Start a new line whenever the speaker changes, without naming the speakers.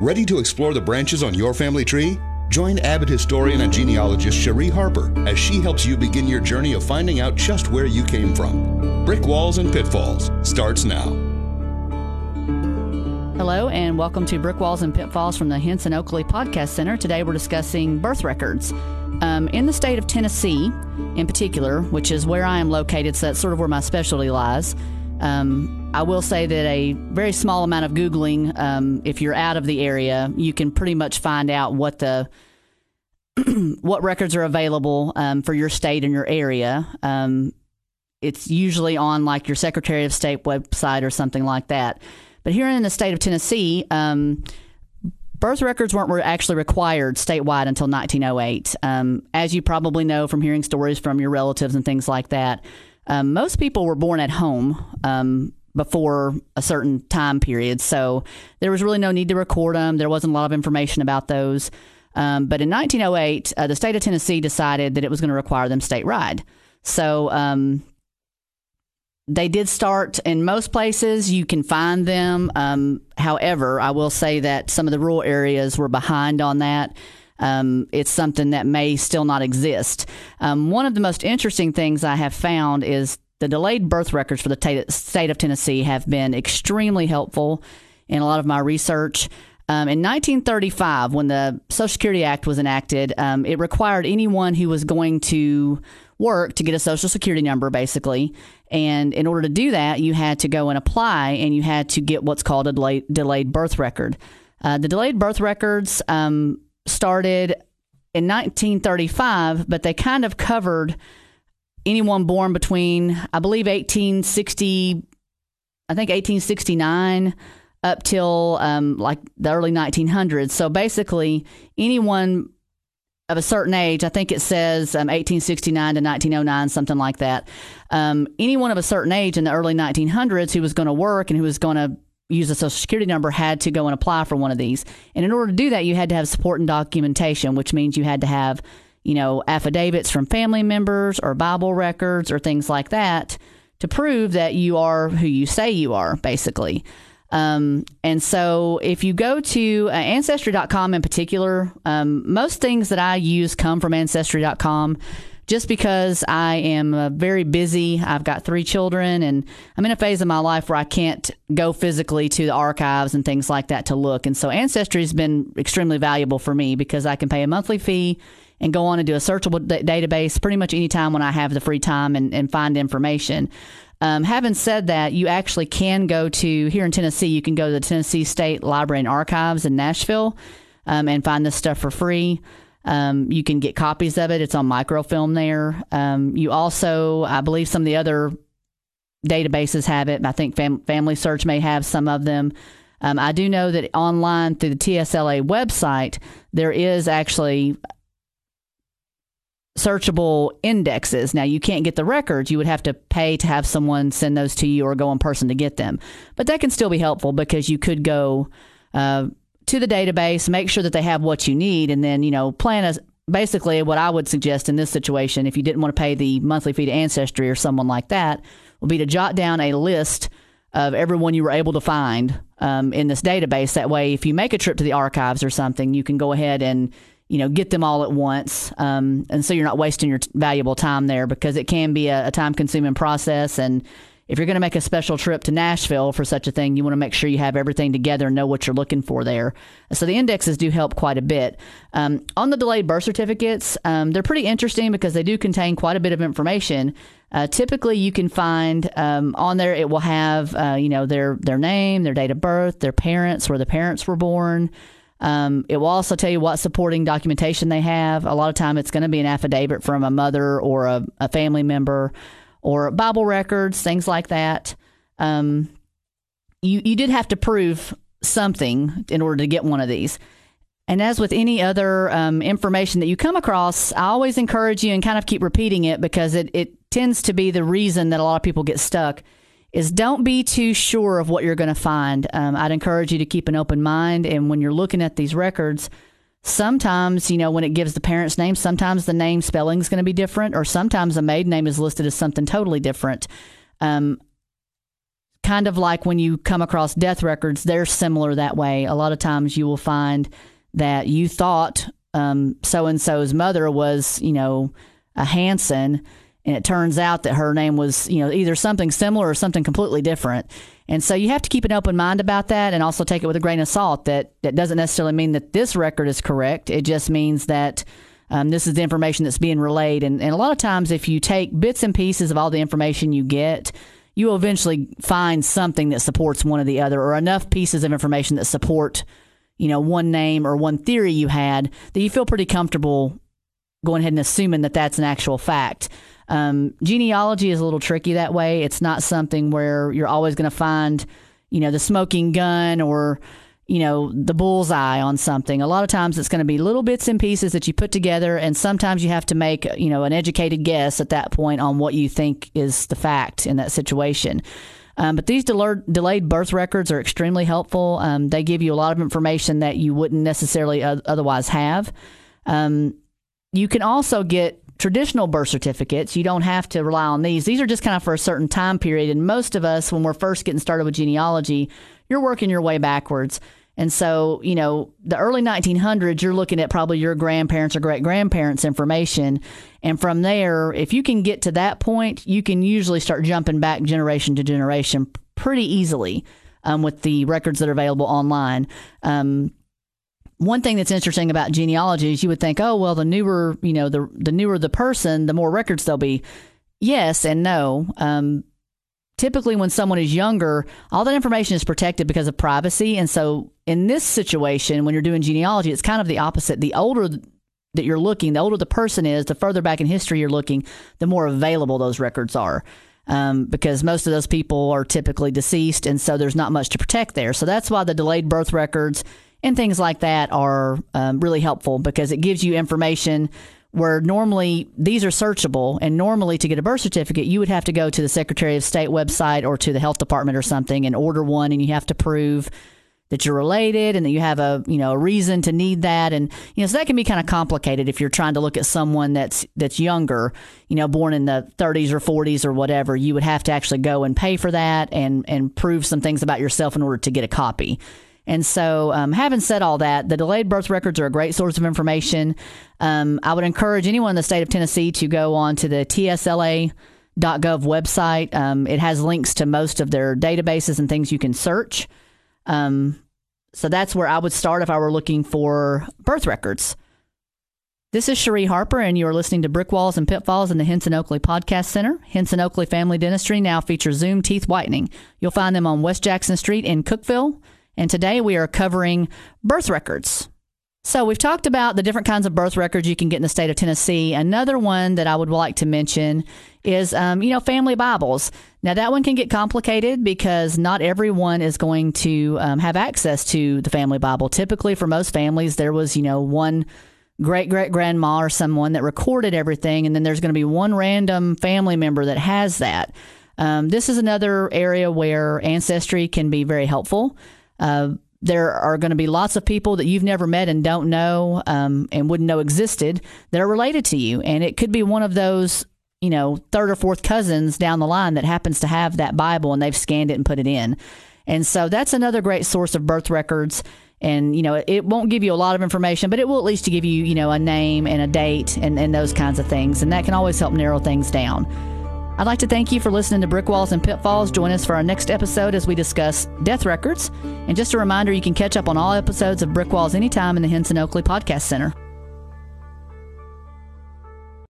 Ready to explore the branches on your family tree? Join Abbott historian and genealogist Cherie Harper as she helps you begin your journey of finding out just where you came from. Brick Walls and Pitfalls starts now.
Hello, and welcome to Brick Walls and Pitfalls from the Henson Oakley Podcast Center. Today we're discussing birth records. Um, in the state of Tennessee, in particular, which is where I am located, so that's sort of where my specialty lies. Um, I will say that a very small amount of Googling, um, if you're out of the area, you can pretty much find out what the what records are available um, for your state and your area. Um, it's usually on like your Secretary of State website or something like that. But here in the state of Tennessee, um, birth records weren't actually required statewide until 1908. Um, as you probably know from hearing stories from your relatives and things like that, um, most people were born at home before a certain time period. So there was really no need to record them. There wasn't a lot of information about those. Um, but in 1908, uh, the state of Tennessee decided that it was going to require them statewide. So um, they did start in most places. You can find them. Um, however, I will say that some of the rural areas were behind on that. Um, it's something that may still not exist. Um, one of the most interesting things I have found is the delayed birth records for the state of Tennessee have been extremely helpful in a lot of my research. Um, in 1935, when the Social Security Act was enacted, um, it required anyone who was going to work to get a social security number, basically. And in order to do that, you had to go and apply and you had to get what's called a delayed, delayed birth record. Uh, the delayed birth records um, started in 1935, but they kind of covered anyone born between, I believe, 1860, I think 1869 up till um, like the early 1900s. So basically, anyone of a certain age, I think it says um, 1869 to 1909, something like that. Um, anyone of a certain age in the early 1900s who was going to work and who was going to use a social security number had to go and apply for one of these. And in order to do that, you had to have support and documentation, which means you had to have, you know, affidavits from family members or Bible records or things like that to prove that you are who you say you are, basically. Um, and so if you go to uh, ancestry.com in particular, um, most things that I use come from ancestry.com just because I am uh, very busy. I've got three children and I'm in a phase of my life where I can't go physically to the archives and things like that to look. And so Ancestry has been extremely valuable for me because I can pay a monthly fee and go on and do a searchable d- database pretty much anytime when I have the free time and, and find information. Um, having said that, you actually can go to here in Tennessee. You can go to the Tennessee State Library and Archives in Nashville um, and find this stuff for free. Um, you can get copies of it. It's on microfilm there. Um, you also, I believe, some of the other databases have it. I think Fam- Family Search may have some of them. Um, I do know that online through the TSLA website, there is actually searchable indexes. Now, you can't get the records. You would have to pay to have someone send those to you or go in person to get them. But that can still be helpful because you could go uh, to the database, make sure that they have what you need, and then, you know, plan as basically what I would suggest in this situation, if you didn't want to pay the monthly fee to Ancestry or someone like that, would be to jot down a list of everyone you were able to find um, in this database. That way, if you make a trip to the archives or something, you can go ahead and you know, get them all at once. Um, and so you're not wasting your t- valuable time there because it can be a, a time consuming process. And if you're going to make a special trip to Nashville for such a thing, you want to make sure you have everything together and know what you're looking for there. So the indexes do help quite a bit. Um, on the delayed birth certificates, um, they're pretty interesting because they do contain quite a bit of information. Uh, typically, you can find um, on there it will have uh, you know their their name, their date of birth, their parents, where the parents were born. Um, it will also tell you what supporting documentation they have. A lot of time, it's going to be an affidavit from a mother or a, a family member, or Bible records, things like that. Um, you you did have to prove something in order to get one of these. And as with any other um, information that you come across, I always encourage you and kind of keep repeating it because it, it tends to be the reason that a lot of people get stuck is don't be too sure of what you're going to find. Um, I'd encourage you to keep an open mind. And when you're looking at these records, sometimes, you know, when it gives the parent's name, sometimes the name spelling is going to be different, or sometimes a maiden name is listed as something totally different. Um, kind of like when you come across death records, they're similar that way. A lot of times you will find that you thought so and so's mother was, you know, a Hanson, and it turns out that her name was, you know, either something similar or something completely different. And so you have to keep an open mind about that and also take it with a grain of salt that that doesn't necessarily mean that this record is correct. It just means that um, this is the information that's being relayed. And, and a lot of times, if you take bits and pieces of all the information you get, you will eventually find something that supports one or the other or enough pieces of information that support you know one name or one theory you had that you feel pretty comfortable going ahead and assuming that that's an actual fact um, genealogy is a little tricky that way. It's not something where you're always going to find, you know, the smoking gun or, you know, the bullseye on something. A lot of times it's going to be little bits and pieces that you put together, and sometimes you have to make, you know, an educated guess at that point on what you think is the fact in that situation. Um, but these del- delayed birth records are extremely helpful. Um, they give you a lot of information that you wouldn't necessarily uh, otherwise have. Um, you can also get traditional birth certificates, you don't have to rely on these. These are just kind of for a certain time period. And most of us, when we're first getting started with genealogy, you're working your way backwards. And so, you know, the early 1900s, you're looking at probably your grandparents or great grandparents' information. And from there, if you can get to that point, you can usually start jumping back generation to generation pretty easily um, with the records that are available online. Um, one thing that's interesting about genealogy is you would think, oh well, the newer you know the the newer the person, the more records there'll be. Yes and no. Um, typically, when someone is younger, all that information is protected because of privacy, and so in this situation, when you're doing genealogy, it's kind of the opposite. The older that you're looking, the older the person is, the further back in history you're looking, the more available those records are. Um, because most of those people are typically deceased, and so there's not much to protect there. So that's why the delayed birth records and things like that are um, really helpful because it gives you information where normally these are searchable and normally to get a birth certificate you would have to go to the secretary of state website or to the health department or something and order one and you have to prove that you're related and that you have a you know a reason to need that and you know so that can be kind of complicated if you're trying to look at someone that's that's younger you know born in the 30s or 40s or whatever you would have to actually go and pay for that and and prove some things about yourself in order to get a copy and so, um, having said all that, the delayed birth records are a great source of information. Um, I would encourage anyone in the state of Tennessee to go on to the TSLA.gov website. Um, it has links to most of their databases and things you can search. Um, so that's where I would start if I were looking for birth records. This is Cherie Harper, and you are listening to Brick Walls and Pitfalls in the Henson Oakley Podcast Center. Henson Oakley Family Dentistry now features Zoom teeth whitening. You'll find them on West Jackson Street in Cookeville. And today we are covering birth records. So we've talked about the different kinds of birth records you can get in the state of Tennessee. Another one that I would like to mention is, um, you know, family Bibles. Now that one can get complicated because not everyone is going to um, have access to the family Bible. Typically, for most families, there was, you know, one great great grandma or someone that recorded everything, and then there's going to be one random family member that has that. Um, this is another area where ancestry can be very helpful. Uh, there are going to be lots of people that you've never met and don't know um, and wouldn't know existed that are related to you. And it could be one of those, you know, third or fourth cousins down the line that happens to have that Bible and they've scanned it and put it in. And so that's another great source of birth records. And, you know, it won't give you a lot of information, but it will at least give you, you know, a name and a date and, and those kinds of things. And that can always help narrow things down. I'd like to thank you for listening to Brick Walls and Pitfalls. Join us for our next episode as we discuss death records. And just a reminder, you can catch up on all episodes of Brick Walls anytime in the Henson Oakley Podcast Center.